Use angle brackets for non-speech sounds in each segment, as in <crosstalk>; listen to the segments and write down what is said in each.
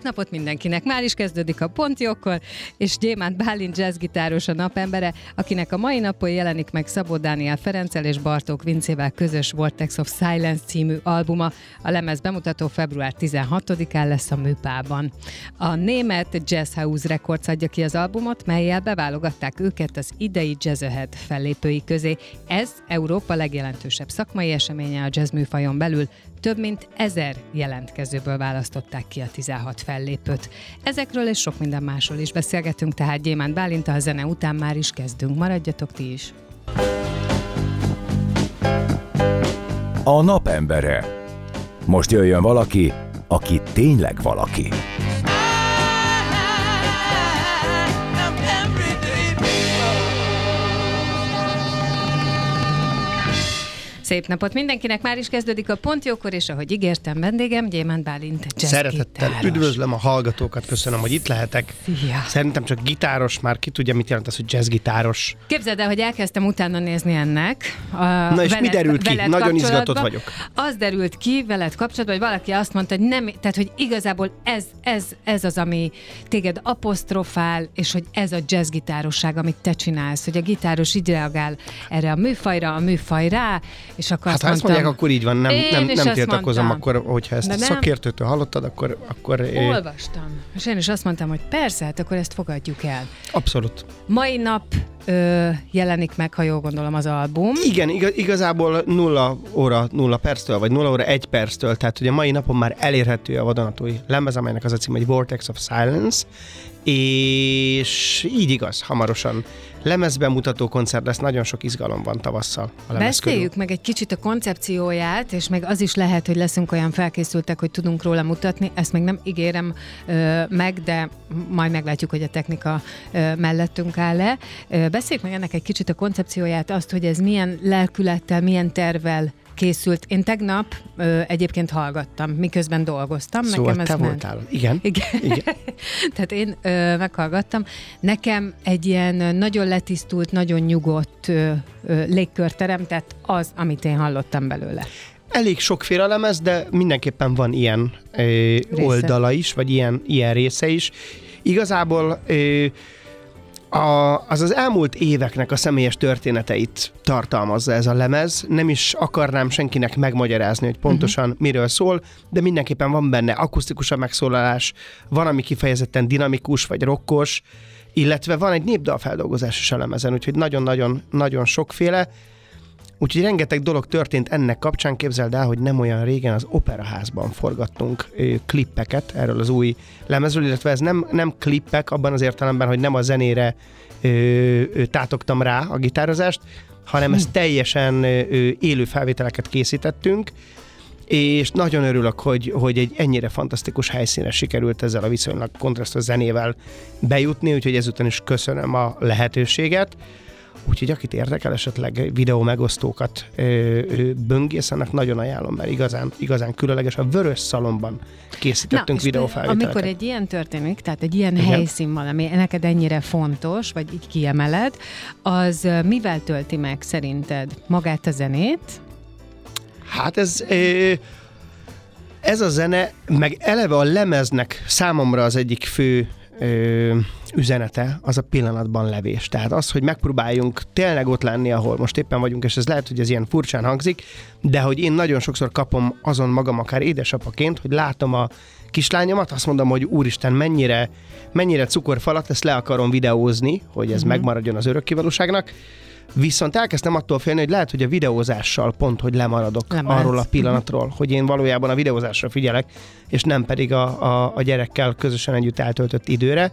Szép napot mindenkinek! Már is kezdődik a Pontjókor, és Gyémánt Bálint jazzgitáros a napembere, akinek a mai napon jelenik meg Szabó Dániel Ferenccel és Bartók Vincével közös Vortex of Silence című albuma. A lemez bemutató február 16-án lesz a Műpában. A német Jazz House Records adja ki az albumot, melyel beválogatták őket az idei Jazz Ahead fellépői közé. Ez Európa legjelentősebb szakmai eseménye a jazz műfajon belül, több mint ezer jelentkezőből választották ki a 16 fellépőt. Ezekről és sok minden másról is beszélgetünk, tehát Gyémánt Bálinta a zene után már is kezdünk. Maradjatok ti is! A napembere. Most jöjjön valaki, aki tényleg valaki. Szép napot mindenkinek, már is kezdődik a Pontjókor, és ahogy ígértem, vendégem Gyémánt Bálint Szeretettel gitáros. üdvözlöm a hallgatókat, köszönöm, hogy itt lehetek. Szia. Szerintem csak gitáros, már ki tudja, mit jelent az, hogy jazzgitáros. Képzeld el, hogy elkezdtem utána nézni ennek. A Na és mi derült ki? veled Nagyon izgatott vagyok. Az derült ki veled kapcsolatban, hogy valaki azt mondta, hogy nem, tehát hogy igazából ez, ez, ez az, ami téged apostrofál, és hogy ez a jazzgitárosság, amit te csinálsz, hogy a gitáros így reagál erre a műfajra, a műfaj rá, és akkor Hát azt ha ezt mondtam, mondják, akkor így van, nem, nem, nem tiltakozom, mondtam. akkor, hogyha ezt De nem. szakértőtől hallottad, akkor, akkor Olvastam, és én is azt mondtam, hogy persze, hát akkor ezt fogadjuk el. abszolút. Mai nap ö, jelenik meg, ha jól gondolom, az album. Igen, igaz, igazából nulla óra, nulla perctől, vagy nulla óra egy perctől, tehát a mai napon már elérhető a vadonatúj lemez, amelynek az a cím, hogy Vortex of Silence, és így igaz, hamarosan lemezbemutató koncert lesz, nagyon sok izgalom van tavasszal a Beszéljük meg egy kicsit a koncepcióját, és meg az is lehet, hogy leszünk olyan felkészültek, hogy tudunk róla mutatni. Ezt még nem ígérem ö, meg, de majd meglátjuk, hogy a technika ö, mellettünk áll-e. Beszéljük meg ennek egy kicsit a koncepcióját, azt, hogy ez milyen lelkülettel, milyen tervel készült. Én tegnap ö, egyébként hallgattam, miközben dolgoztam. Szóval Nekem ez te ment. voltál. Igen. Igen. Igen. <laughs> Tehát én ö, meghallgattam. Nekem egy ilyen nagyon letisztult, nagyon nyugodt ö, ö, légkör teremtett az, amit én hallottam belőle. Elég sokféle lemez, de mindenképpen van ilyen ö, oldala is, vagy ilyen, ilyen része is. Igazából ö, a, az az elmúlt éveknek a személyes történeteit tartalmazza ez a lemez. Nem is akarnám senkinek megmagyarázni, hogy pontosan uh-huh. miről szól, de mindenképpen van benne akusztikus a megszólalás, van, ami kifejezetten dinamikus vagy rokkos, illetve van egy népdalfeldolgozás is a lemezen, úgyhogy nagyon-nagyon nagyon sokféle. Úgyhogy rengeteg dolog történt ennek kapcsán. Képzeld el, hogy nem olyan régen az Operaházban forgattunk ö, klippeket erről az új lemezről, illetve ez nem, nem klippek abban az értelemben, hogy nem a zenére ö, ö, tátogtam rá a gitározást, hanem ez teljesen ö, ö, élő felvételeket készítettünk, és nagyon örülök, hogy, hogy egy ennyire fantasztikus helyszínre sikerült ezzel a viszonylag kontrasztos zenével bejutni, úgyhogy ezután is köszönöm a lehetőséget. Úgyhogy akit érdekel, esetleg videó megosztókat ö, ö, böngész, annak nagyon ajánlom, mert igazán, igazán különleges. A Vörös Szalomban készítettünk és videófelvételeket. amikor egy ilyen történik, tehát egy ilyen Igen. helyszín van, ami neked ennyire fontos, vagy így kiemeled, az mivel tölti meg szerinted magát a zenét? Hát ez... Ö, ez a zene, meg eleve a lemeznek számomra az egyik fő ö, üzenete, az a pillanatban levés. Tehát az, hogy megpróbáljunk tényleg ott lenni, ahol most éppen vagyunk, és ez lehet, hogy ez ilyen furcsán hangzik, de hogy én nagyon sokszor kapom azon magam akár édesapaként, hogy látom a kislányomat, azt mondom, hogy úristen, mennyire, mennyire cukorfalat, ezt le akarom videózni, hogy ez uh-huh. megmaradjon az örökkivalóságnak, Viszont elkezdtem attól félni, hogy lehet, hogy a videózással pont, hogy lemaradok Lemaradsz. arról a pillanatról, hogy én valójában a videózásra figyelek, és nem pedig a, a, a gyerekkel közösen együtt eltöltött időre.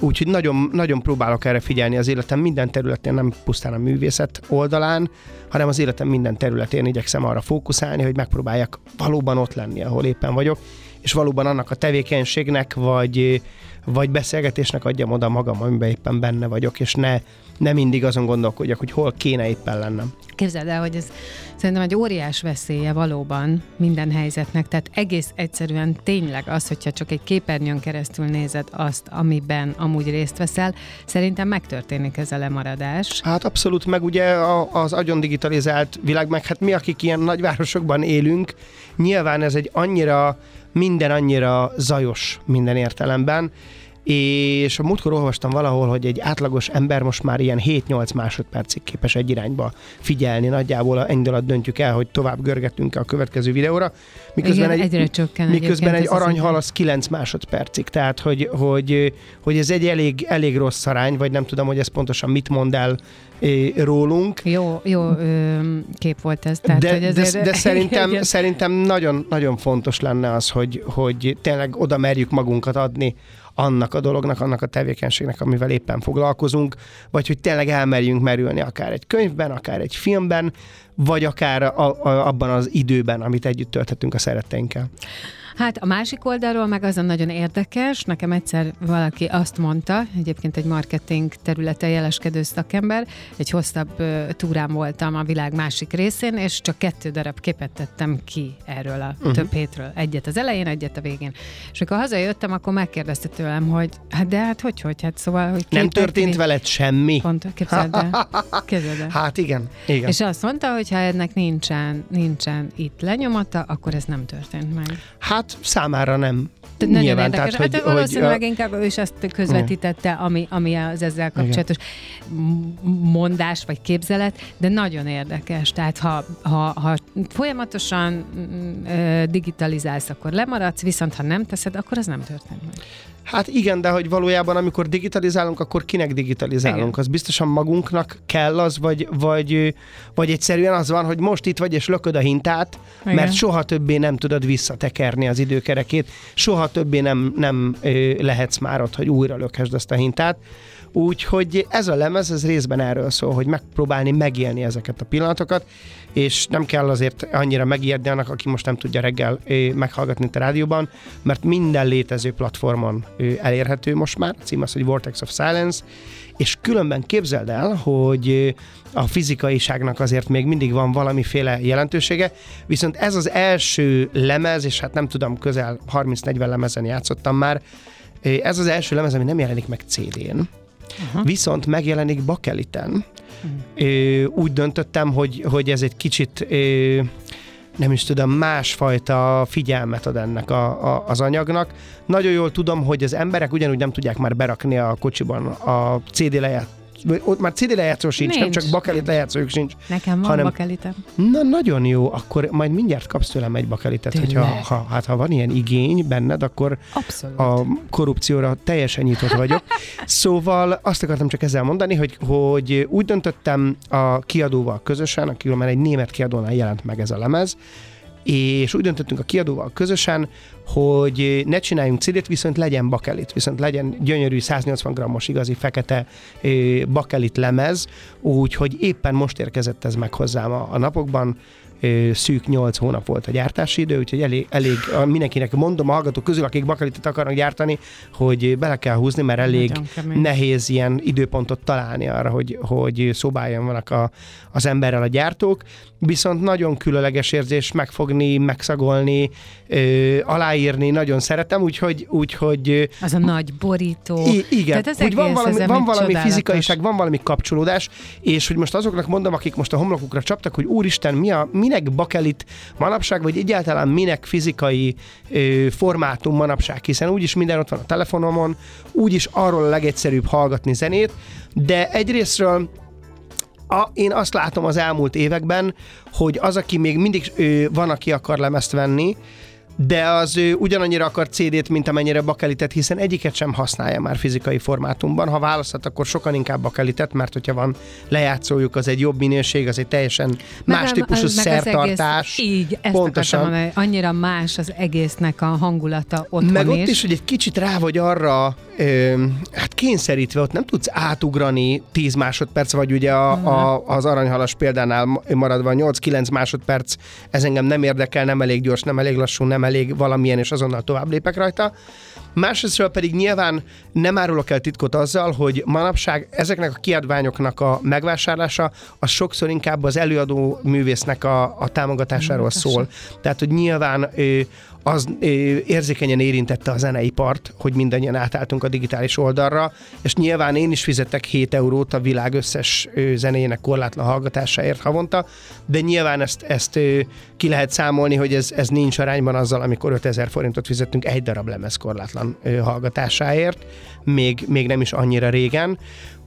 úgyhogy nagyon, nagyon próbálok erre figyelni az életem minden területén, nem pusztán a művészet oldalán, hanem az életem minden területén igyekszem arra fókuszálni, hogy megpróbáljak valóban ott lenni, ahol éppen vagyok, és valóban annak a tevékenységnek, vagy, vagy beszélgetésnek adjam oda magam, amiben éppen benne vagyok, és ne, ne mindig azon gondolkodjak, hogy hol kéne éppen lennem. Képzeld el, hogy ez szerintem egy óriás veszélye valóban minden helyzetnek, tehát egész egyszerűen tényleg az, hogyha csak egy képernyőn keresztül nézed azt, amiben amúgy részt veszel, szerintem megtörténik ez a lemaradás. Hát abszolút, meg ugye az agyon digitalizált világ, meg hát mi, akik ilyen nagyvárosokban élünk, nyilván ez egy annyira, minden annyira zajos minden értelemben, és a múltkor olvastam valahol, hogy egy átlagos ember most már ilyen 7-8 másodpercig képes egy irányba figyelni, nagyjából ennyi alatt döntjük el, hogy tovább görgetünk a következő videóra, miközben Igen, egy, egyre csökken miközben egy aranyhal az 9 másodpercig, tehát hogy, hogy, hogy ez egy elég, elég rossz arány, vagy nem tudom, hogy ez pontosan mit mond el rólunk. Jó, jó ö, kép volt ez. Tehát, de, hogy ezért... de, de szerintem, <laughs> szerintem nagyon, nagyon fontos lenne az, hogy, hogy tényleg oda merjük magunkat adni annak a dolognak, annak a tevékenységnek, amivel éppen foglalkozunk, vagy hogy tényleg elmerjünk merülni akár egy könyvben, akár egy filmben, vagy akár a, a, abban az időben, amit együtt tölthetünk a szeretteinkkel. Hát a másik oldalról meg azon nagyon érdekes, nekem egyszer valaki azt mondta, egyébként egy marketing területen jeleskedő szakember, egy hosszabb túrán voltam a világ másik részén, és csak kettő darab képet tettem ki erről a uh-huh. több hétről. Egyet az elején, egyet a végén. És amikor hazajöttem, akkor megkérdezte tőlem, hogy hát de hát hogy, hogy, hát szóval, hogy Nem történt mi? veled semmi? Pont, képzeld el. <laughs> Képzeld el. Hát igen, igen. És azt mondta, hogy ha ennek nincsen, nincsen itt lenyomata, akkor ez nem történt meg. Hát Hát számára nem. Tehát nagyon Nyilván, érdekes. Tehát, hogy, hát valószínűleg hogy, inkább ő is azt közvetítette, ami, ami az ezzel kapcsolatos igen. mondás vagy képzelet, de nagyon érdekes. Tehát ha, ha, ha folyamatosan mm, digitalizálsz, akkor lemaradsz, viszont ha nem teszed, akkor az nem történik meg. Hát igen, de hogy valójában amikor digitalizálunk, akkor kinek digitalizálunk? Igen. Az biztosan magunknak kell az, vagy, vagy, vagy egyszerűen az van, hogy most itt vagy és lököd a hintát, igen. mert soha többé nem tudod visszatekerni az időkerekét, soha többé nem, nem lehetsz már ott, hogy újra lökhesd ezt a hintát. Úgyhogy ez a lemez, ez részben erről szól, hogy megpróbálni megélni ezeket a pillanatokat, és nem kell azért annyira megijedni annak, aki most nem tudja reggel meghallgatni a rádióban, mert minden létező platformon elérhető most már, a cím az, hogy Vortex of Silence, és különben képzeld el, hogy a fizikaiságnak azért még mindig van valamiféle jelentősége, viszont ez az első lemez, és hát nem tudom, közel 30-40 lemezen játszottam már, ez az első lemez, ami nem jelenik meg CD-n, Aha. viszont megjelenik bakeliten. Uh-huh. Úgy döntöttem, hogy, hogy ez egy kicsit nem is tudom, másfajta figyelmet ad ennek a, a, az anyagnak. Nagyon jól tudom, hogy az emberek ugyanúgy nem tudják már berakni a kocsiban a CD leját ott már CD lejátszó sincs, nincs. nem csak bakelit lejátszójuk sincs. Nekem van hanem, bakelitem. Na, nagyon jó, akkor majd mindjárt kapsz tőlem egy bakelitet, hogyha ha, hát, ha van ilyen igény benned, akkor Abszolút. a korrupcióra teljesen nyitott vagyok. <laughs> szóval azt akartam csak ezzel mondani, hogy, hogy úgy döntöttem a kiadóval közösen, aki már egy német kiadónál jelent meg ez a lemez, és úgy döntöttünk a kiadóval közösen, hogy ne csináljunk CD-t, viszont legyen bakelit, viszont legyen gyönyörű 180 grammos igazi fekete bakelit lemez, úgyhogy éppen most érkezett ez meg hozzám a napokban, szűk 8 hónap volt a gyártási idő, úgyhogy elég, elég mindenkinek mondom a hallgatók közül, akik bakalitot akarnak gyártani, hogy bele kell húzni, mert elég nehéz ilyen időpontot találni arra, hogy, hogy szobáljon vannak a, az emberrel a gyártók, viszont nagyon különleges érzés megfogni, megszagolni, ö, aláírni, nagyon szeretem, úgyhogy... úgyhogy az a nagy borító. I- igen, Tehát hogy van valami, van valami fizikaiság, van valami kapcsolódás, és hogy most azoknak mondom, akik most a homlokukra csaptak, hogy úristen, mi a, minek bakelit manapság, vagy egyáltalán minek fizikai ö, formátum manapság, hiszen úgyis minden ott van a telefonomon, úgyis arról a legegyszerűbb hallgatni zenét, de egyrésztről a, én azt látom az elmúlt években, hogy az, aki még mindig ő, van, aki akar lemezt venni, de az ő ugyanannyira akar CD-t, mint amennyire bakelitet, hiszen egyiket sem használja már fizikai formátumban. Ha választhat, akkor sokan inkább bakelitet, mert hogyha van lejátszójuk, az egy jobb minőség, az egy teljesen meg más típusú az, szertartás. Egész, így, ezt Pontosan. Mondani, annyira más az egésznek a hangulata otthon Meg ott is. is, hogy egy kicsit rá vagy arra ö, hát kényszerítve, ott nem tudsz átugrani 10 másodperc, vagy ugye a, a, az aranyhalas példánál maradva 8-9 másodperc, ez engem nem érdekel, nem elég gyors, nem elég lassú, nem elég valamilyen, és azonnal tovább lépek rajta. Másrészt pedig nyilván nem árulok el titkot azzal, hogy manapság ezeknek a kiadványoknak a megvásárlása az sokszor inkább az előadó művésznek a, a támogatásáról szól. Tehát, hogy nyilván az érzékenyen érintette a zeneipart, hogy mindannyian átálltunk a digitális oldalra, és nyilván én is fizettek 7 eurót a világ összes zenéjének korlátlan hallgatásáért havonta, de nyilván ezt, ezt ki lehet számolni, hogy ez, ez nincs arányban azzal, amikor 5000 forintot fizettünk egy darab lemez korlátlan hallgatásáért, még, még nem is annyira régen.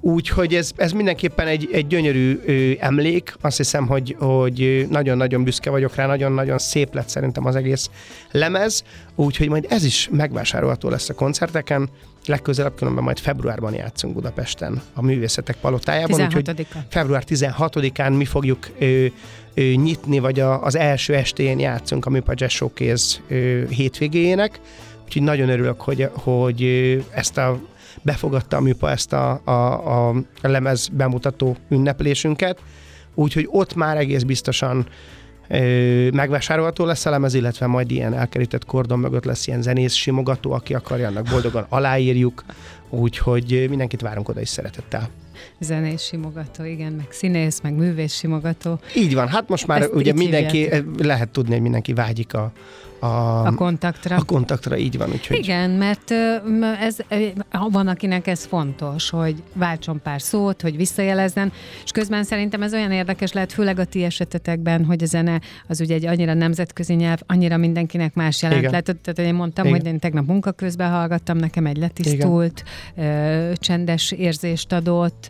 Úgyhogy ez, ez mindenképpen egy, egy gyönyörű ö, emlék. Azt hiszem, hogy, hogy nagyon-nagyon büszke vagyok rá, nagyon-nagyon szép lett szerintem az egész lemez. Úgyhogy majd ez is megvásárolható lesz a koncerteken. Legközelebb különben majd februárban játszunk Budapesten a Művészetek Palotájában. 16 úgyhogy február 16-án mi fogjuk ö, ö, nyitni, vagy a, az első estén játszunk a Műpa Jazz Showcase ö, hétvégéjének. Úgyhogy nagyon örülök, hogy, hogy ezt a befogadta a műpa ezt a, a, a lemez bemutató ünneplésünket, úgyhogy ott már egész biztosan ö, megvásárolható lesz a lemez, illetve majd ilyen elkerített kordon mögött lesz ilyen zenész simogató, aki akarja, annak boldogan aláírjuk, úgyhogy mindenkit várunk oda is szeretettel zenés simogató, igen, meg színész, meg művész simogató. Így van, hát most már Ezt ugye mindenki, hívják. lehet tudni, hogy mindenki vágyik a, a, a kontaktra. A kontaktra, így van. Úgyhogy... Igen, mert ez, van, akinek ez fontos, hogy váltson pár szót, hogy visszajelezzen, és közben szerintem ez olyan érdekes lehet, főleg a ti esetetekben, hogy a zene az ugye egy annyira nemzetközi nyelv, annyira mindenkinek más jelent. Igen. Lehet, tehát én mondtam, Igen. hogy én tegnap munka közben hallgattam, nekem egy letisztult, ö, csendes érzést adott,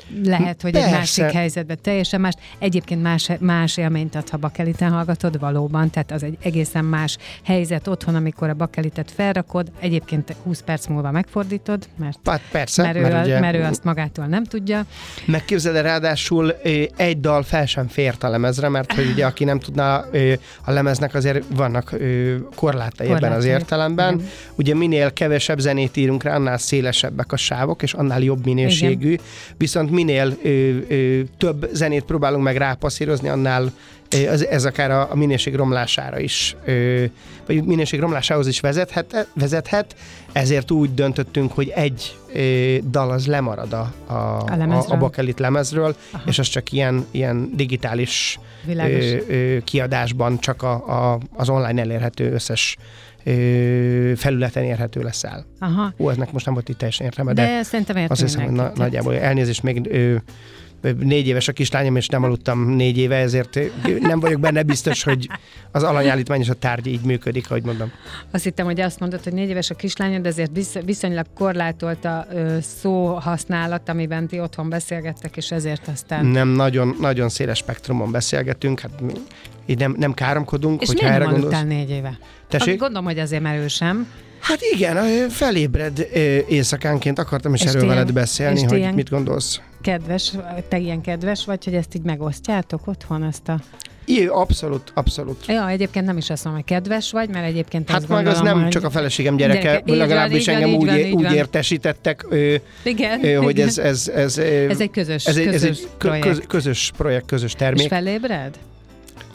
lehet, hogy Persze. egy másik helyzetben teljesen más. Egyébként más, más élményt ad, ha bakeliten hallgatod, valóban, tehát az egy egészen más helyzet otthon, amikor a bakelitet felrakod, egyébként 20 perc múlva megfordítod, mert, hát persze, mert, ő, mert, ugye, mert ő azt magától nem tudja. Megképzeled, ráadásul egy dal fel sem fért a lemezre, mert hogy ugye aki nem tudná, a lemeznek azért vannak korlátai ebben az értelemben. Igen. Ugye minél kevesebb zenét írunk rá, annál szélesebbek a sávok, és annál jobb minőségű. Igen. Viszont minél ö, ö, több zenét próbálunk meg rápasszírozni, annál ez, ez akár a, a minőség romlására is, ö, vagy minőség romlásához is vezethet, vezethet, ezért úgy döntöttünk, hogy egy ö, dal az lemarad a, a, a, a bakelit lemezről, Aha. és az csak ilyen, ilyen digitális ö, ö, kiadásban csak a, a, az online elérhető összes ö, felületen érhető lesz el. Aha. Ó, eznek most nem volt itt teljesen értelme, de, de szerintem azt hiszem, hogy na, nagyjából elnézést még ö, négy éves a kislányom, és nem aludtam négy éve, ezért nem vagyok benne biztos, hogy az alanyállítmány és a tárgy így működik, ahogy mondom. Azt hittem, hogy azt mondod, hogy négy éves a kislányod, de azért viszonylag korlátolt a szó használat, amiben ti otthon beszélgettek, és ezért aztán... Nem, nagyon, nagyon széles spektrumon beszélgetünk, hát így nem, nem káromkodunk. És hogy miért nem gondolsz... négy éve? Tessék? Gondolom, hogy azért merő sem. Hát igen, felébred éjszakánként, akartam is és erről veled beszélni, hogy ilyen... mit gondolsz kedves, te ilyen kedves vagy, hogy ezt így megosztjátok otthon, ezt a... Igen, abszolút, abszolút. Ja, egyébként nem is azt mondom, hogy kedves vagy, mert egyébként Hát meg az nem hogy... csak a feleségem gyereke, gyereke legalábbis van, engem úgy, van, úgy van. értesítettek, ő, igen, ő, hogy igen. Ez, ez, ez, ez egy közös, ez egy, közös, ez egy projekt. Köz, közös projekt, közös termék. És felébred?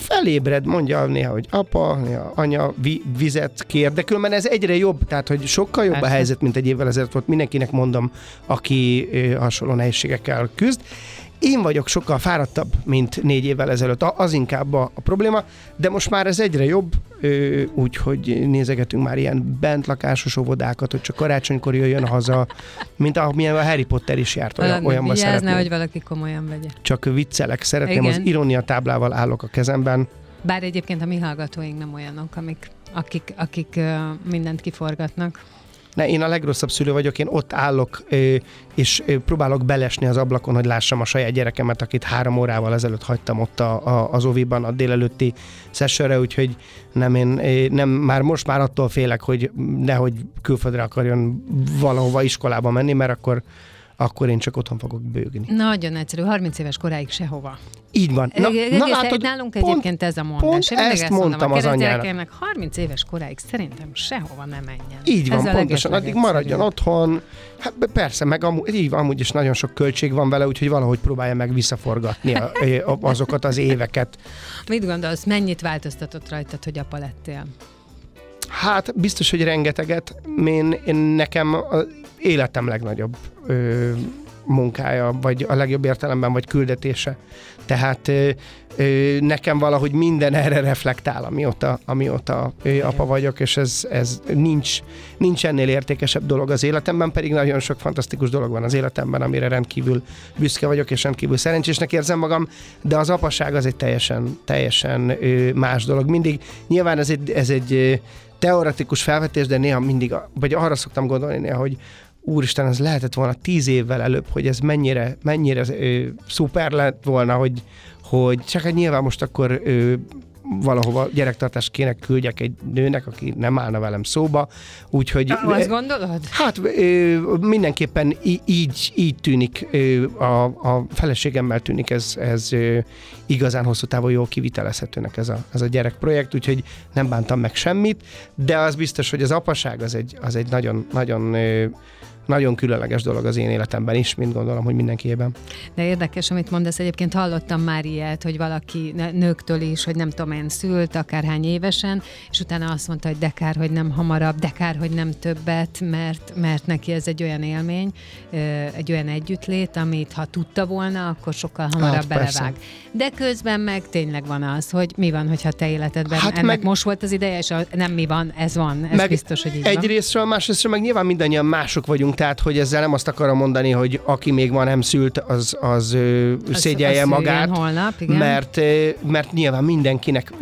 Felébred, mondja néha, hogy apa, néha anya vi, vizet kér, de különben ez egyre jobb, tehát hogy sokkal jobb Persze. a helyzet, mint egy évvel ezelőtt volt. Mindenkinek mondom, aki hasonló nehézségekkel küzd. Én vagyok sokkal fáradtabb, mint négy évvel ezelőtt, az inkább a, a probléma, de most már ez egyre jobb, úgyhogy nézegetünk már ilyen bentlakásos óvodákat, hogy csak karácsonykor jöjjön haza, mint amilyen a Harry Potter is járt, olyan, olyanba szeretném. hogy valaki komolyan vegye. Csak viccelek, szeretném, Igen. az ironia táblával állok a kezemben. Bár egyébként a mi hallgatóink nem olyanok, amik, akik, akik mindent kiforgatnak. Ne, én a legrosszabb szülő vagyok, én ott állok, és próbálok belesni az ablakon, hogy lássam a saját gyerekemet, akit három órával ezelőtt hagytam ott a, a, az oviban a délelőtti sessionre, úgyhogy nem, én, nem, már most már attól félek, hogy nehogy külföldre akarjon valahova iskolába menni, mert akkor akkor én csak otthon fogok bőgni. Nagyon egyszerű, 30 éves koráig sehova. Így van. Na, na látod, nálunk pont, egyébként ez a mondás. Pont Én ezt, mondtam az anyjának. 30 éves koráig szerintem sehova nem menjen. Így van, ez pontosan. Addig maradjon otthon. Hát persze, meg amúgy, így van, amúgy is nagyon sok költség van vele, úgyhogy valahogy próbálja meg visszaforgatni <laughs> a, azokat az éveket. Mit gondolsz, mennyit változtatott rajtad, hogy apa lettél? Hát biztos, hogy rengeteget. Én, én nekem életem legnagyobb ö, munkája, vagy a legjobb értelemben, vagy küldetése. Tehát ö, ö, nekem valahogy minden erre reflektál, amióta, amióta ö, apa vagyok, és ez, ez nincs, nincs ennél értékesebb dolog az életemben, pedig nagyon sok fantasztikus dolog van az életemben, amire rendkívül büszke vagyok, és rendkívül szerencsésnek érzem magam, de az apaság az egy teljesen, teljesen ö, más dolog. Mindig, nyilván ez egy, ez egy teoretikus felvetés, de néha mindig, vagy arra szoktam gondolni néha, hogy úristen, ez lehetett volna tíz évvel előbb, hogy ez mennyire, mennyire ö, szuper lett volna, hogy, hogy csak egy nyilván most akkor ö, valahova gyerektartást kéne küldjek egy nőnek, aki nem állna velem szóba, úgyhogy... Azt gondolod? Hát mindenképpen így, így tűnik, a, a feleségemmel tűnik ez, ez igazán hosszú távon jól kivitelezhetőnek ez a, ez a gyerekprojekt, úgyhogy nem bántam meg semmit, de az biztos, hogy az apaság az egy, az egy nagyon, nagyon nagyon különleges dolog az én életemben is, mint gondolom, hogy mindenkiében. De érdekes, amit mondasz, egyébként hallottam már ilyet, hogy valaki nőktől is, hogy nem tudom én, szült akárhány évesen, és utána azt mondta, hogy de kár, hogy nem hamarabb, de kár, hogy nem többet, mert, mert neki ez egy olyan élmény, egy olyan együttlét, amit ha tudta volna, akkor sokkal hamarabb hát, belevág. Persze. De közben meg tényleg van az, hogy mi van, hogyha te életedben hát ennek meg, most volt az ideje, és nem mi van, ez van, ez meg biztos, hogy így egyrésztről, van. másrésztről meg nyilván mindannyian mások vagyunk, tehát hogy ezzel nem azt akarom mondani, hogy aki még ma nem szült, az, az, az szégyelje az magát, holnap, igen. Mert, mert nyilván mindenkinek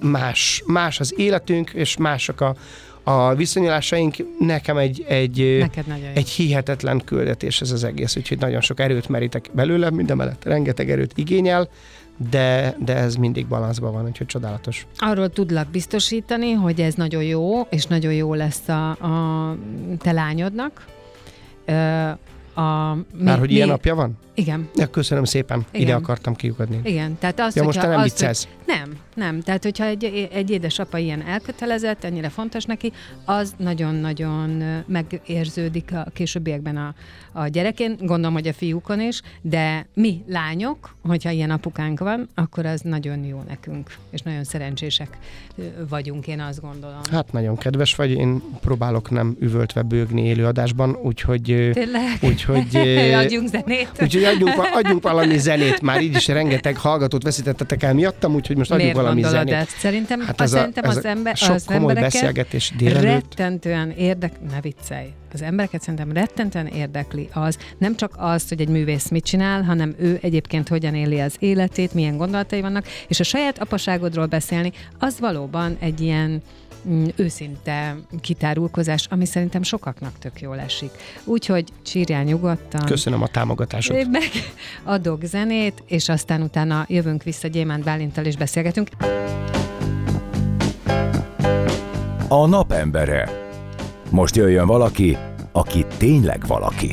más, más az életünk, és mások a, a viszonyulásaink nekem egy, egy, egy hihetetlen küldetés ez az egész, úgyhogy nagyon sok erőt merítek belőle, mindemellett rengeteg erőt igényel, de, de ez mindig balanszban van, úgyhogy csodálatos. Arról tudlak biztosítani, hogy ez nagyon jó, és nagyon jó lesz a, a te lányodnak. Uh, A, mi, Már hogy mi, ilyen napja van? Igen. Ja, köszönöm szépen, Igen. ide akartam kiukadni. Igen, tehát az, ja, most nem az, Hogy, nem, nem. Tehát, hogyha egy, egy édesapa ilyen elkötelezett, ennyire fontos neki, az nagyon-nagyon megérződik a későbbiekben a, a gyerekén, gondolom, hogy a fiúkon is, de mi lányok, hogyha ilyen apukánk van, akkor az nagyon jó nekünk, és nagyon szerencsések vagyunk, én azt gondolom. Hát nagyon kedves vagy, én próbálok nem üvöltve bőgni élőadásban, úgyhogy... Tényleg? Úgyhogy... <laughs> adjunk zenét. Úgyhogy adjunk, adjunk valami zenét, már így is rengeteg hallgatót veszítettetek el miattam, úgyhogy most adjunk Miért valami zenét. Ezt? Szerintem, hát ez a, szerintem az, ember, sok az komoly beszélgetés délelőtt. Rettentően érdek... Ne viccelj. Az embereket szerintem rettentően érdekli az, nem csak az, hogy egy művész mit csinál, hanem ő egyébként hogyan éli az életét, milyen gondolatai vannak, és a saját apaságodról beszélni, az valóban egy ilyen őszinte kitárulkozás, ami szerintem sokaknak tök jól esik. Úgyhogy csírjál nyugodtan. Köszönöm a támogatásot. Meg adok zenét, és aztán utána jövünk vissza Gyémánt Bálintal és beszélgetünk. A napembere. Most jöjjön valaki, aki tényleg valaki.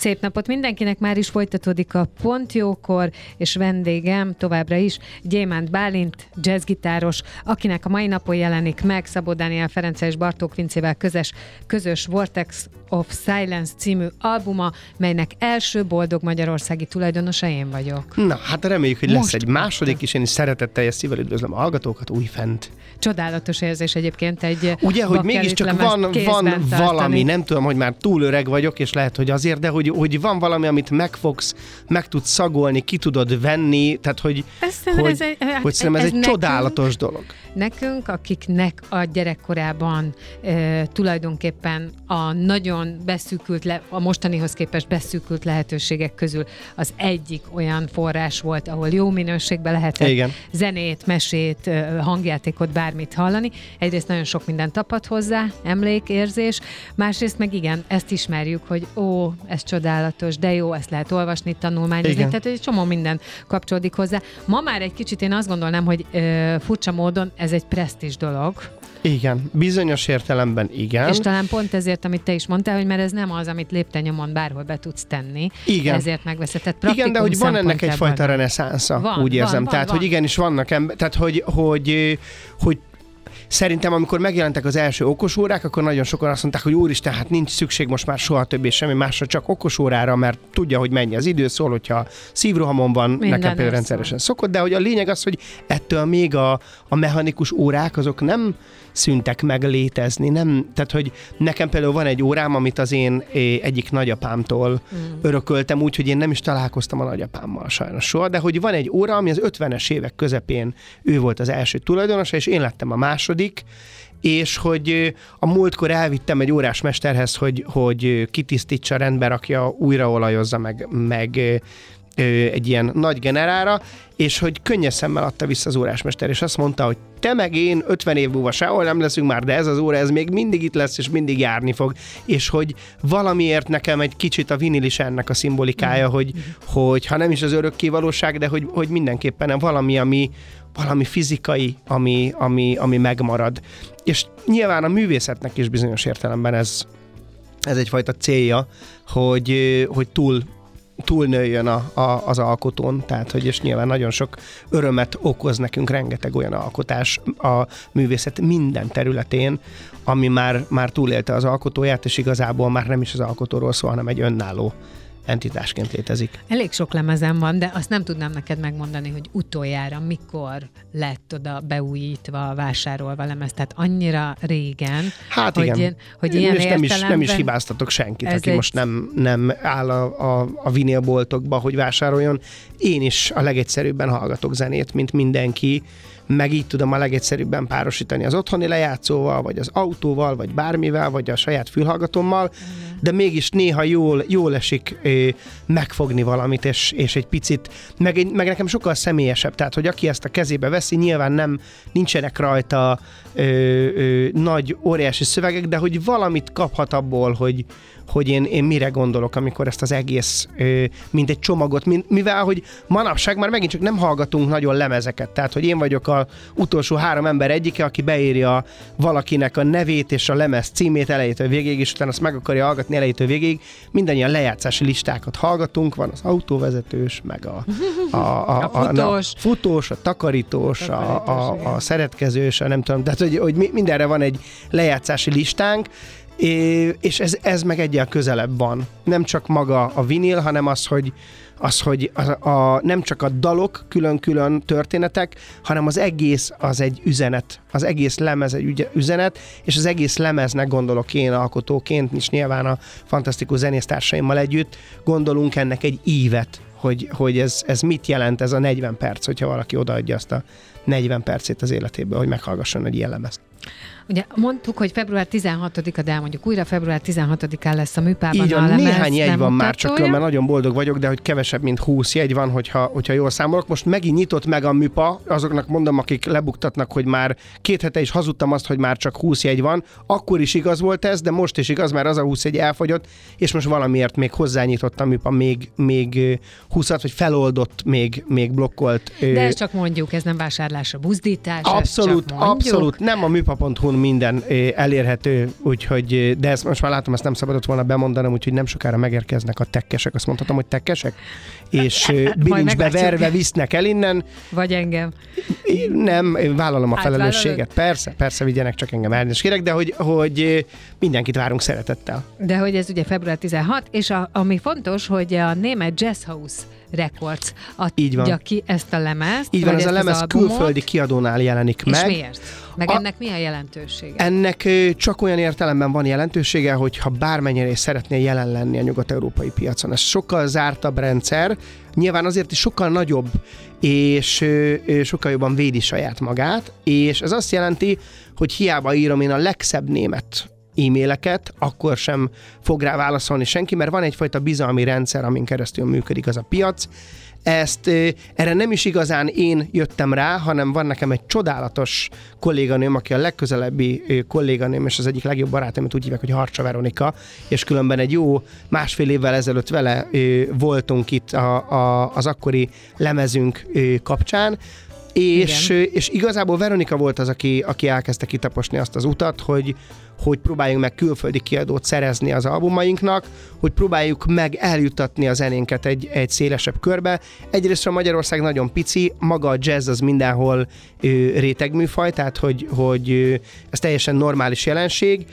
Szép napot mindenkinek, már is folytatódik a Pontjókor, és vendégem továbbra is Gyémánt Bálint, jazzgitáros, akinek a mai napon jelenik meg Szabó Dániel Ferenc és Bartók Vincével közös, közös Vortex of Silence című albuma, melynek első boldog magyarországi tulajdonosa én vagyok. Na, hát reméljük, hogy Most lesz egy második is, én is szeretettel szívvel üdvözlöm a hallgatókat újfent. Csodálatos érzés egyébként egy Ugye, hogy mégiscsak van, van valami, nem tudom, hogy már túl öreg vagyok, és lehet, hogy azért, de hogy, hogy van valami, amit megfogsz, meg tudsz szagolni, ki tudod venni, tehát hogy, ez, hogy, ez, egy, hogy szerintem ez, ez egy nekünk, csodálatos dolog nekünk, akiknek a gyerekkorában e, tulajdonképpen a nagyon beszűkült, le, a mostanihoz képest beszűkült lehetőségek közül az egyik olyan forrás volt, ahol jó minőségben lehetett Igen. zenét, mesét, hangjátékot, bármit hallani. Egyrészt nagyon sok minden tapad hozzá, emlékérzés, másrészt meg igen, ezt ismerjük, hogy ó, ez csodálatos, de jó, ezt lehet olvasni, tanulmányozni, igen. tehát egy csomó minden kapcsolódik hozzá. Ma már egy kicsit én azt gondolnám, hogy ö, furcsa módon ez egy presztis dolog, igen, bizonyos értelemben igen. És talán pont ezért, amit te is mondtál, hogy mert ez nem az, amit léptenyomon bárhol be tudsz tenni. Igen. Ezért megveszetett Igen, de hogy van ennek egyfajta reneszánsza, van, úgy érzem. Van, tehát, van. hogy igenis vannak ember, tehát, hogy, hogy, hogy Szerintem, amikor megjelentek az első okosórák, akkor nagyon sokan azt mondták, hogy úristen, hát nincs szükség most már soha többé semmi másra, csak okosórára, mert tudja, hogy mennyi az idő, szól, hogyha szívrohamon van, Minden nekem például rendszeresen szokott, de hogy a lényeg az, hogy ettől még a, a mechanikus órák azok nem szüntek meg létezni. Nem, tehát, hogy nekem például van egy órám, amit az én egyik nagyapámtól mm. örököltem úgy, hogy én nem is találkoztam a nagyapámmal sajnos soha, de hogy van egy óra, ami az 50-es évek közepén ő volt az első tulajdonosa, és én lettem a második, és hogy a múltkor elvittem egy órás mesterhez, hogy, hogy kitisztítsa, rendbe rakja, újraolajozza, meg, meg egy ilyen nagy generára, és hogy könnyes szemmel adta vissza az órásmester, és azt mondta, hogy te meg én 50 év múlva sehol nem leszünk már, de ez az óra, ez még mindig itt lesz, és mindig járni fog, és hogy valamiért nekem egy kicsit a vinil is ennek a szimbolikája, mm. hogy, hogy ha nem is az örökké valóság, de hogy, hogy mindenképpen valami, ami, valami fizikai, ami, ami, ami megmarad. És nyilván a művészetnek is bizonyos értelemben ez, ez egyfajta célja, hogy, hogy túl túlnőjön a, a, az alkotón, tehát hogy és nyilván nagyon sok örömet okoz nekünk rengeteg olyan alkotás a művészet minden területén, ami már, már túlélte az alkotóját, és igazából már nem is az alkotóról szól, hanem egy önálló entitásként létezik. Elég sok lemezem van, de azt nem tudnám neked megmondani, hogy utoljára mikor lett oda beújítva, vásárolva lemez, tehát annyira régen. Hát hogy, igen. Hogy ilyen és nem is, nem is hibáztatok senkit, aki egy... most nem, nem áll a, a, a vinélboltokba, hogy vásároljon. Én is a legegyszerűbben hallgatok zenét, mint mindenki, meg így tudom a legegyszerűbben párosítani az otthoni lejátszóval, vagy az autóval, vagy bármivel, vagy a saját fülhallgatommal, de mégis néha jól, jól esik ö, megfogni valamit, és, és egy picit, meg, meg nekem sokkal személyesebb, tehát hogy aki ezt a kezébe veszi, nyilván nem nincsenek rajta ö, ö, nagy, óriási szövegek, de hogy valamit kaphat abból, hogy, hogy én, én mire gondolok, amikor ezt az egész, ö, mint egy csomagot, mint, mivel hogy manapság már megint csak nem hallgatunk nagyon lemezeket, tehát hogy én vagyok a utolsó három ember egyike, aki beírja valakinek a nevét és a lemez címét elejétől végig, és utána azt meg akarja hallgatni elejétől végig. Mindannyian lejátszási listákat hallgatunk, van az autóvezetős, meg a, a, a, a, a, futós. a, futós, a takarítós, a, a, a szeretkezős, a nem tudom, tehát hogy, hogy mindenre van egy lejátszási listánk, és ez, ez meg egyel közelebb van. Nem csak maga a vinil, hanem az, hogy, az, hogy a, a, nem csak a dalok külön-külön történetek, hanem az egész az egy üzenet. Az egész lemez egy üzenet, és az egész lemeznek gondolok én alkotóként, és nyilván a fantasztikus zenésztársaimmal együtt gondolunk ennek egy ívet, hogy, hogy ez, ez mit jelent ez a 40 perc, hogyha valaki odaadja azt a 40 percét az életéből, hogy meghallgasson egy ilyen lemezt. Ugye mondtuk, hogy február 16-a, de elmondjuk újra, február 16-án lesz a műpában Így a néhány jegy van már, csak mert nagyon boldog vagyok, de hogy kevesebb, mint 20 jegy van, hogyha, hogyha jól számolok. Most megint nyitott meg a műpa, azoknak mondom, akik lebuktatnak, hogy már két hete is hazudtam azt, hogy már csak 20 jegy van. Akkor is igaz volt ez, de most is igaz, mert az a 20 jegy elfogyott, és most valamiért még hozzányitott a műpa még, még 20-at, vagy feloldott, még, még blokkolt. De ezt csak mondjuk, ez nem vásárlás, a buzdítás. Abszolút, abszolút. Nem a műpa.hu minden elérhető, úgyhogy, de ezt most már látom, ezt nem szabadott volna bemondanom, úgyhogy nem sokára megérkeznek a tekkesek, azt mondhatom, hogy tekkesek, és bilincsbe verve visznek el innen. Vagy engem. Nem, vállalom a felelősséget. Persze, persze vigyenek csak engem elnézést kérek, de hogy, hogy mindenkit várunk szeretettel. De hogy ez ugye február 16, és a, ami fontos, hogy a német Jazz House Records adja van. ki ezt a lemezt. Így van, ez a lemez külföldi kiadónál jelenik és meg. miért? Meg A- ennek mi a jelentősége? Ennek ö, csak olyan értelemben van jelentősége, hogy ha bármennyire is szeretnél jelen lenni a nyugat-európai piacon. Ez sokkal zártabb rendszer, nyilván azért is sokkal nagyobb, és ö, ö, sokkal jobban védi saját magát, és ez azt jelenti, hogy hiába írom én a legszebb német e-maileket, akkor sem fog rá válaszolni senki, mert van egyfajta bizalmi rendszer, amin keresztül működik az a piac. Ezt erre nem is igazán én jöttem rá, hanem van nekem egy csodálatos kolléganőm, aki a legközelebbi kolléganőm, és az egyik legjobb barátom, úgy hívják, hogy Harcsa Veronika, és különben egy jó másfél évvel ezelőtt vele voltunk itt a, a, az akkori lemezünk kapcsán, és, Igen. és igazából Veronika volt az, aki, aki elkezdte kitaposni azt az utat, hogy, hogy próbáljunk meg külföldi kiadót szerezni az albumainknak, hogy próbáljuk meg eljutatni a zenénket egy, egy szélesebb körbe. Egyrészt a Magyarország nagyon pici, maga a jazz az mindenhol ö, rétegműfaj, tehát hogy, hogy ö, ez teljesen normális jelenség,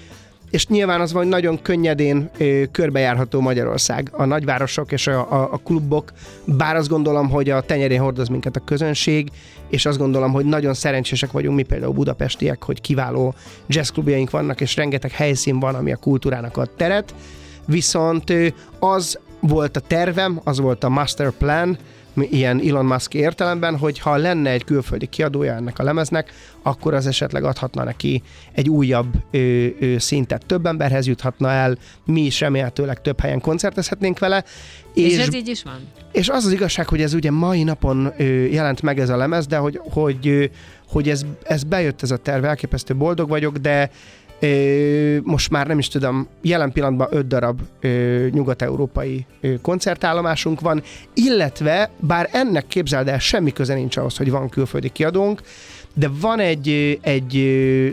és nyilván az van, hogy nagyon könnyedén ö, körbejárható Magyarország, a nagyvárosok és a, a, a klubok, bár azt gondolom, hogy a tenyerén hordoz minket a közönség, és azt gondolom, hogy nagyon szerencsések vagyunk mi például budapestiek, hogy kiváló jazzklubjaink vannak, és rengeteg helyszín van, ami a kultúrának ad teret, viszont ö, az volt a tervem, az volt a master plan, ilyen Elon Musk értelemben, hogy ha lenne egy külföldi kiadója ennek a lemeznek, akkor az esetleg adhatna neki egy újabb ö, ö, szintet. Több emberhez juthatna el, mi is remélhetőleg több helyen koncertezhetnénk vele. És, és ez így is van? És az az igazság, hogy ez ugye mai napon ö, jelent meg ez a lemez, de hogy, hogy, ö, hogy ez, ez bejött ez a terv, elképesztő boldog vagyok, de ö, most már nem is tudom, jelen pillanatban öt darab ö, nyugat-európai ö, koncertállomásunk van, illetve bár ennek képzeld el, semmi köze nincs ahhoz, hogy van külföldi kiadónk, de van egy, egy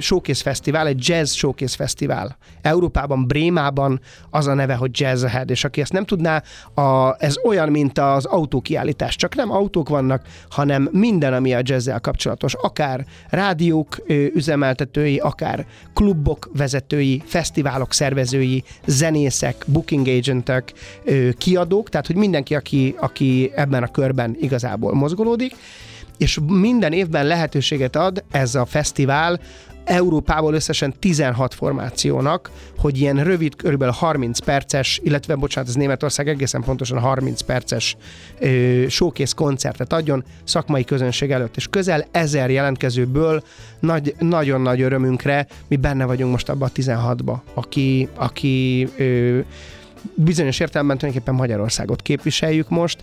showcase fesztivál, egy jazz showcase fesztivál. Európában, Brémában. Az a neve, hogy Jazz Ahead, és aki ezt nem tudná, a, ez olyan, mint az autókiállítás, csak nem autók vannak, hanem minden, ami a jazzzel kapcsolatos, akár rádiók üzemeltetői, akár klubok vezetői, fesztiválok szervezői, zenészek, booking agentek, kiadók, tehát hogy mindenki, aki, aki ebben a körben igazából mozgolódik, és minden évben lehetőséget ad ez a fesztivál Európából összesen 16 formációnak, hogy ilyen rövid, körülbelül 30 perces, illetve bocsánat, ez Németország egészen pontosan 30 perces showcase koncertet adjon szakmai közönség előtt, és közel ezer jelentkezőből nagy, nagyon nagy örömünkre mi benne vagyunk most abban a 16-ba, aki, aki ö, bizonyos értelemben tulajdonképpen Magyarországot képviseljük most,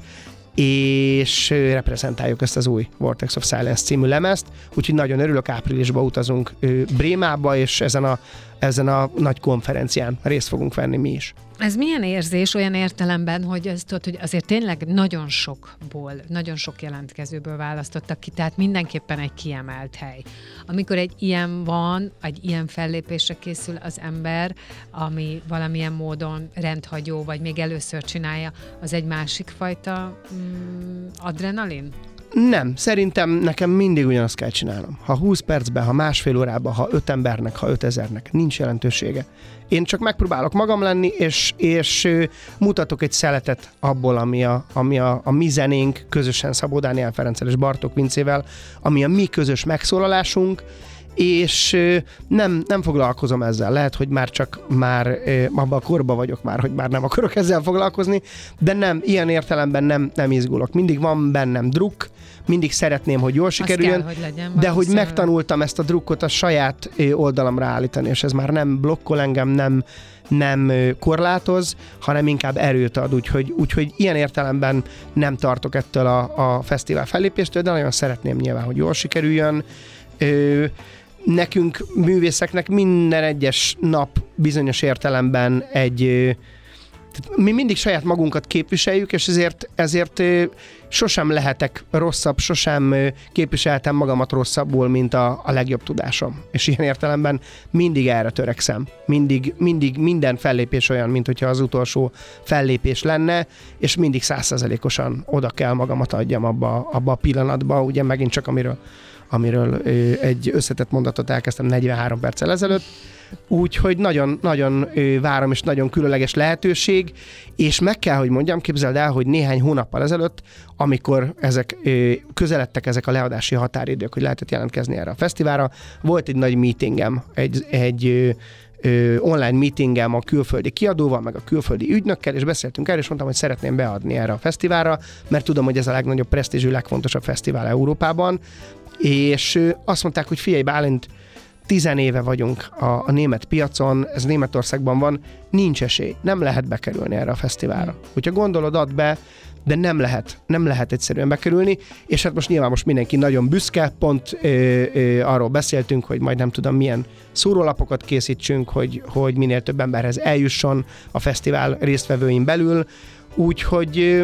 és reprezentáljuk ezt az új Vortex of Silence című lemezt, úgyhogy nagyon örülök, áprilisba utazunk Brémába, és ezen a, ezen a nagy konferencián részt fogunk venni mi is. Ez milyen érzés olyan értelemben, hogy, ez, tudod, hogy azért tényleg nagyon sokból, nagyon sok jelentkezőből választottak ki, tehát mindenképpen egy kiemelt hely. Amikor egy ilyen van, egy ilyen fellépésre készül az ember, ami valamilyen módon rendhagyó, vagy még először csinálja, az egy másik fajta mm, adrenalin? Nem, szerintem nekem mindig ugyanazt kell csinálnom. Ha 20 percben, ha másfél órában, ha 5 embernek, ha 5000-nek, nincs jelentősége. Én csak megpróbálok magam lenni, és, és mutatok egy szeletet abból, ami a, ami a, a mi zenénk, közösen Szabó Dániel Ferenccel és Bartók Vincével, ami a mi közös megszólalásunk, és nem, nem foglalkozom ezzel. Lehet, hogy már csak már abban a korban vagyok már, hogy már nem akarok ezzel foglalkozni, de nem, ilyen értelemben nem, nem izgulok. Mindig van bennem druk, mindig szeretném, hogy jól sikerüljön, kell, hogy legyen de hogy megtanultam ezt a drukkot a saját oldalamra állítani, és ez már nem blokkol engem, nem, nem korlátoz, hanem inkább erőt ad, úgyhogy, úgyhogy ilyen értelemben nem tartok ettől a, a fesztivál fellépéstől, de nagyon szeretném nyilván, hogy jól sikerüljön. Ö, nekünk művészeknek minden egyes nap bizonyos értelemben egy mi mindig saját magunkat képviseljük, és ezért, ezért sosem lehetek rosszabb, sosem képviseltem magamat rosszabbul, mint a, a legjobb tudásom. És ilyen értelemben mindig erre törekszem. Mindig, mindig minden fellépés olyan, mint hogyha az utolsó fellépés lenne, és mindig százszerzelékosan oda kell magamat adjam abba, abba a pillanatba, ugye megint csak amiről amiről egy összetett mondatot elkezdtem 43 perccel ezelőtt. Úgyhogy nagyon, nagyon várom, és nagyon különleges lehetőség, és meg kell, hogy mondjam, képzeld el, hogy néhány hónappal ezelőtt, amikor ezek közeledtek ezek a leadási határidők, hogy lehetett jelentkezni erre a fesztiválra, volt egy nagy meetingem, egy, egy online meetingem a külföldi kiadóval, meg a külföldi ügynökkel, és beszéltünk erről, és mondtam, hogy szeretném beadni erre a fesztiválra, mert tudom, hogy ez a legnagyobb presztízsű, legfontosabb fesztivál Európában, és azt mondták, hogy figyelj Bálint, tizen éve vagyunk a, a német piacon, ez Németországban van, nincs esély, nem lehet bekerülni erre a fesztiválra. Hogyha gondolod, add be, de nem lehet, nem lehet egyszerűen bekerülni, és hát most nyilván most mindenki nagyon büszke, pont ö, ö, arról beszéltünk, hogy majd nem tudom milyen szórólapokat készítsünk, hogy, hogy minél több emberhez eljusson a fesztivál résztvevőin belül, úgyhogy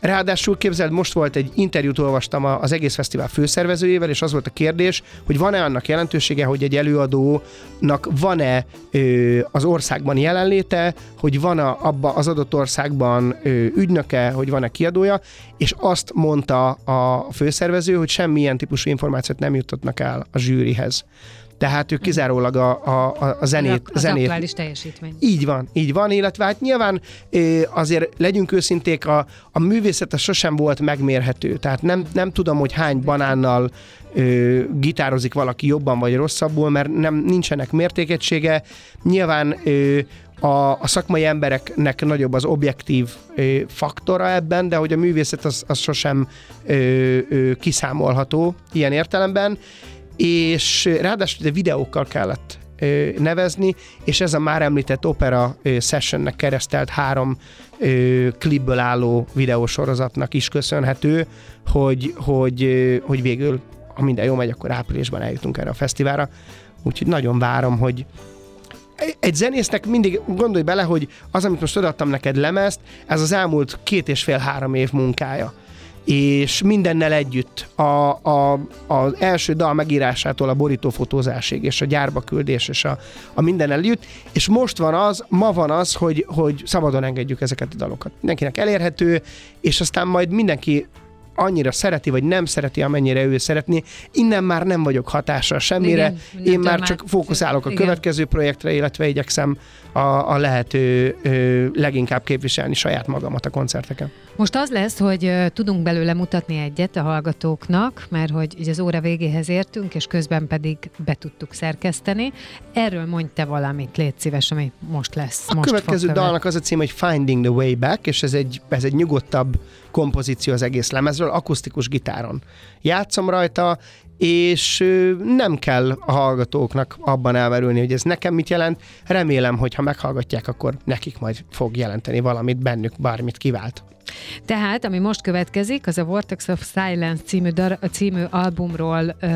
Ráadásul képzeld, most volt egy interjút olvastam az egész fesztivál főszervezőjével, és az volt a kérdés, hogy van-e annak jelentősége, hogy egy előadónak van-e ö, az országban jelenléte, hogy van-e abba az adott országban ö, ügynöke, hogy van-e kiadója, és azt mondta a főszervező, hogy semmilyen típusú információt nem juttatnak el a zsűrihez tehát ők kizárólag a, a, a zenét... Az zenét. aktuális teljesítmény. Így van, így van, illetve hát nyilván azért legyünk őszinték, a, a művészet az sosem volt megmérhető, tehát nem, nem tudom, hogy hány banánnal ö, gitározik valaki jobban vagy rosszabbul, mert nem nincsenek mértékegysége. Nyilván ö, a, a szakmai embereknek nagyobb az objektív ö, faktora ebben, de hogy a művészet az, az sosem ö, ö, kiszámolható ilyen értelemben és ráadásul videókkal kellett nevezni, és ez a már említett opera sessionnek keresztelt három klipből álló videósorozatnak is köszönhető, hogy, hogy, hogy végül, ha minden jó megy, akkor áprilisban eljutunk erre a fesztiválra. Úgyhogy nagyon várom, hogy egy zenésznek mindig gondolj bele, hogy az, amit most odaadtam neked lemezt, ez az elmúlt két és fél-három év munkája és mindennel együtt a, a, az első dal megírásától a borítófotózásig, és a gyárba küldés, és a, a mindennel együtt, és most van az, ma van az, hogy, hogy szabadon engedjük ezeket a dalokat. Mindenkinek elérhető, és aztán majd mindenki annyira szereti, vagy nem szereti, amennyire ő szeretné. Innen már nem vagyok hatással semmire. Igen, Én már csak fókuszálok a igen. következő projektre, illetve igyekszem a, a lehető ö, leginkább képviselni saját magamat a koncerteken. Most az lesz, hogy tudunk belőle mutatni egyet a hallgatóknak, mert hogy az óra végéhez értünk, és közben pedig be tudtuk szerkeszteni. Erről mondj te valamit, légy szíves, ami most lesz. A most következő dalnak az a cím, hogy Finding the Way Back, és ez egy, ez egy nyugodtabb kompozíció az egész lemezről, akusztikus gitáron. Játszom rajta, és nem kell a hallgatóknak abban elmerülni, hogy ez nekem mit jelent. Remélem, hogy ha meghallgatják, akkor nekik majd fog jelenteni valamit, bennük bármit kivált. Tehát, ami most következik, az a Vortex of Silence című, dar- című albumról ö,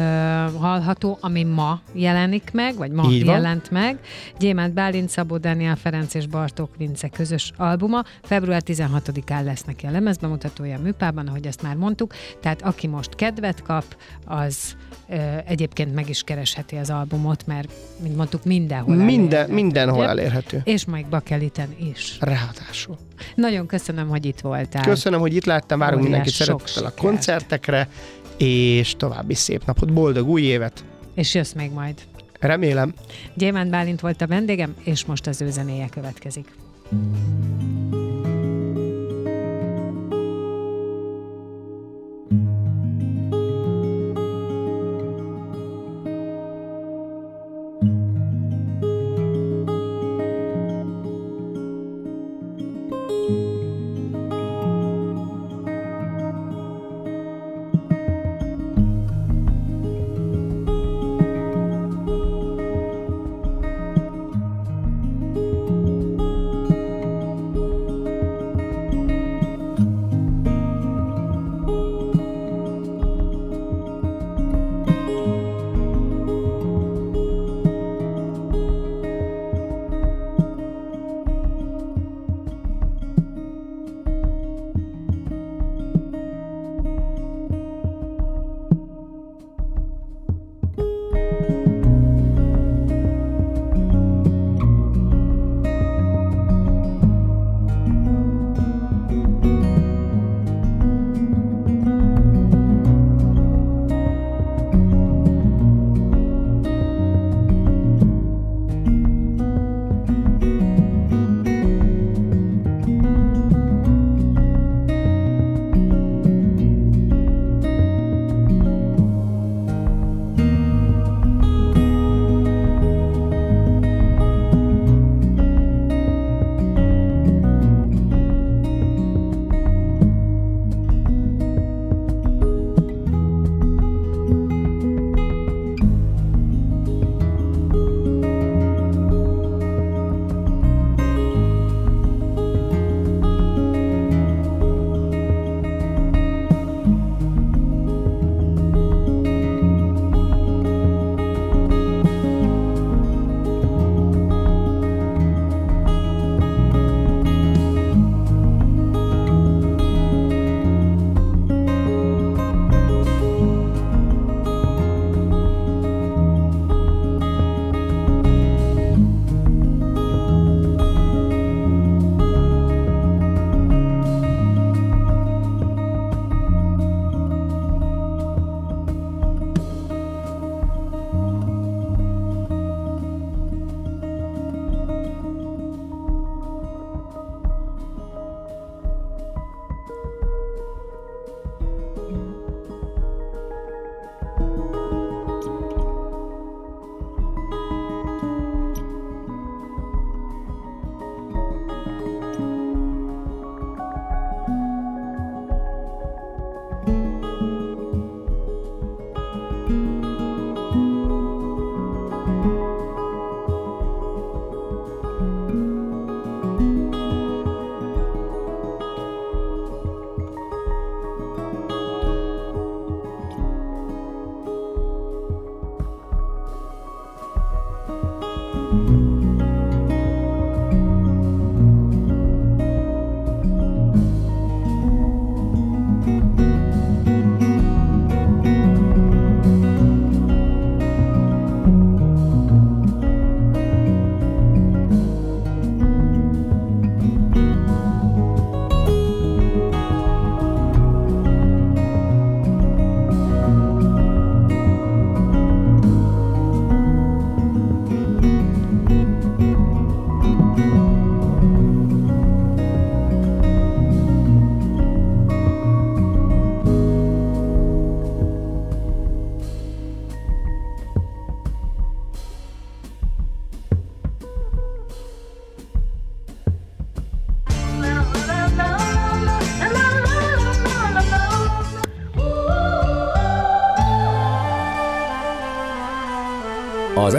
hallható, ami ma jelenik meg, vagy ma Így jelent van. meg. Gyémánt Bálint, Szabó Dániel Ferenc és Bartók Vince közös albuma. Február 16-án lesz neki a lemezbemutatója a műpában, ahogy ezt már mondtuk. Tehát aki most kedvet kap, az egyébként meg is keresheti az albumot, mert, mint mondtuk, mindenhol Minden, elérhető. Mindenhol elérhető. És majd Bakeliten is. Ráadásul. Nagyon köszönöm, hogy itt voltál. Köszönöm, hogy itt láttam, várunk mindenkit szeretettel a koncertekre, és további szép napot, boldog új évet! És jössz még majd. Remélem. Gyémánt Bálint volt a vendégem, és most az ő zenéje következik. Az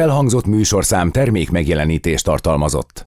elhangzott műsorszám termék megjelenítést tartalmazott.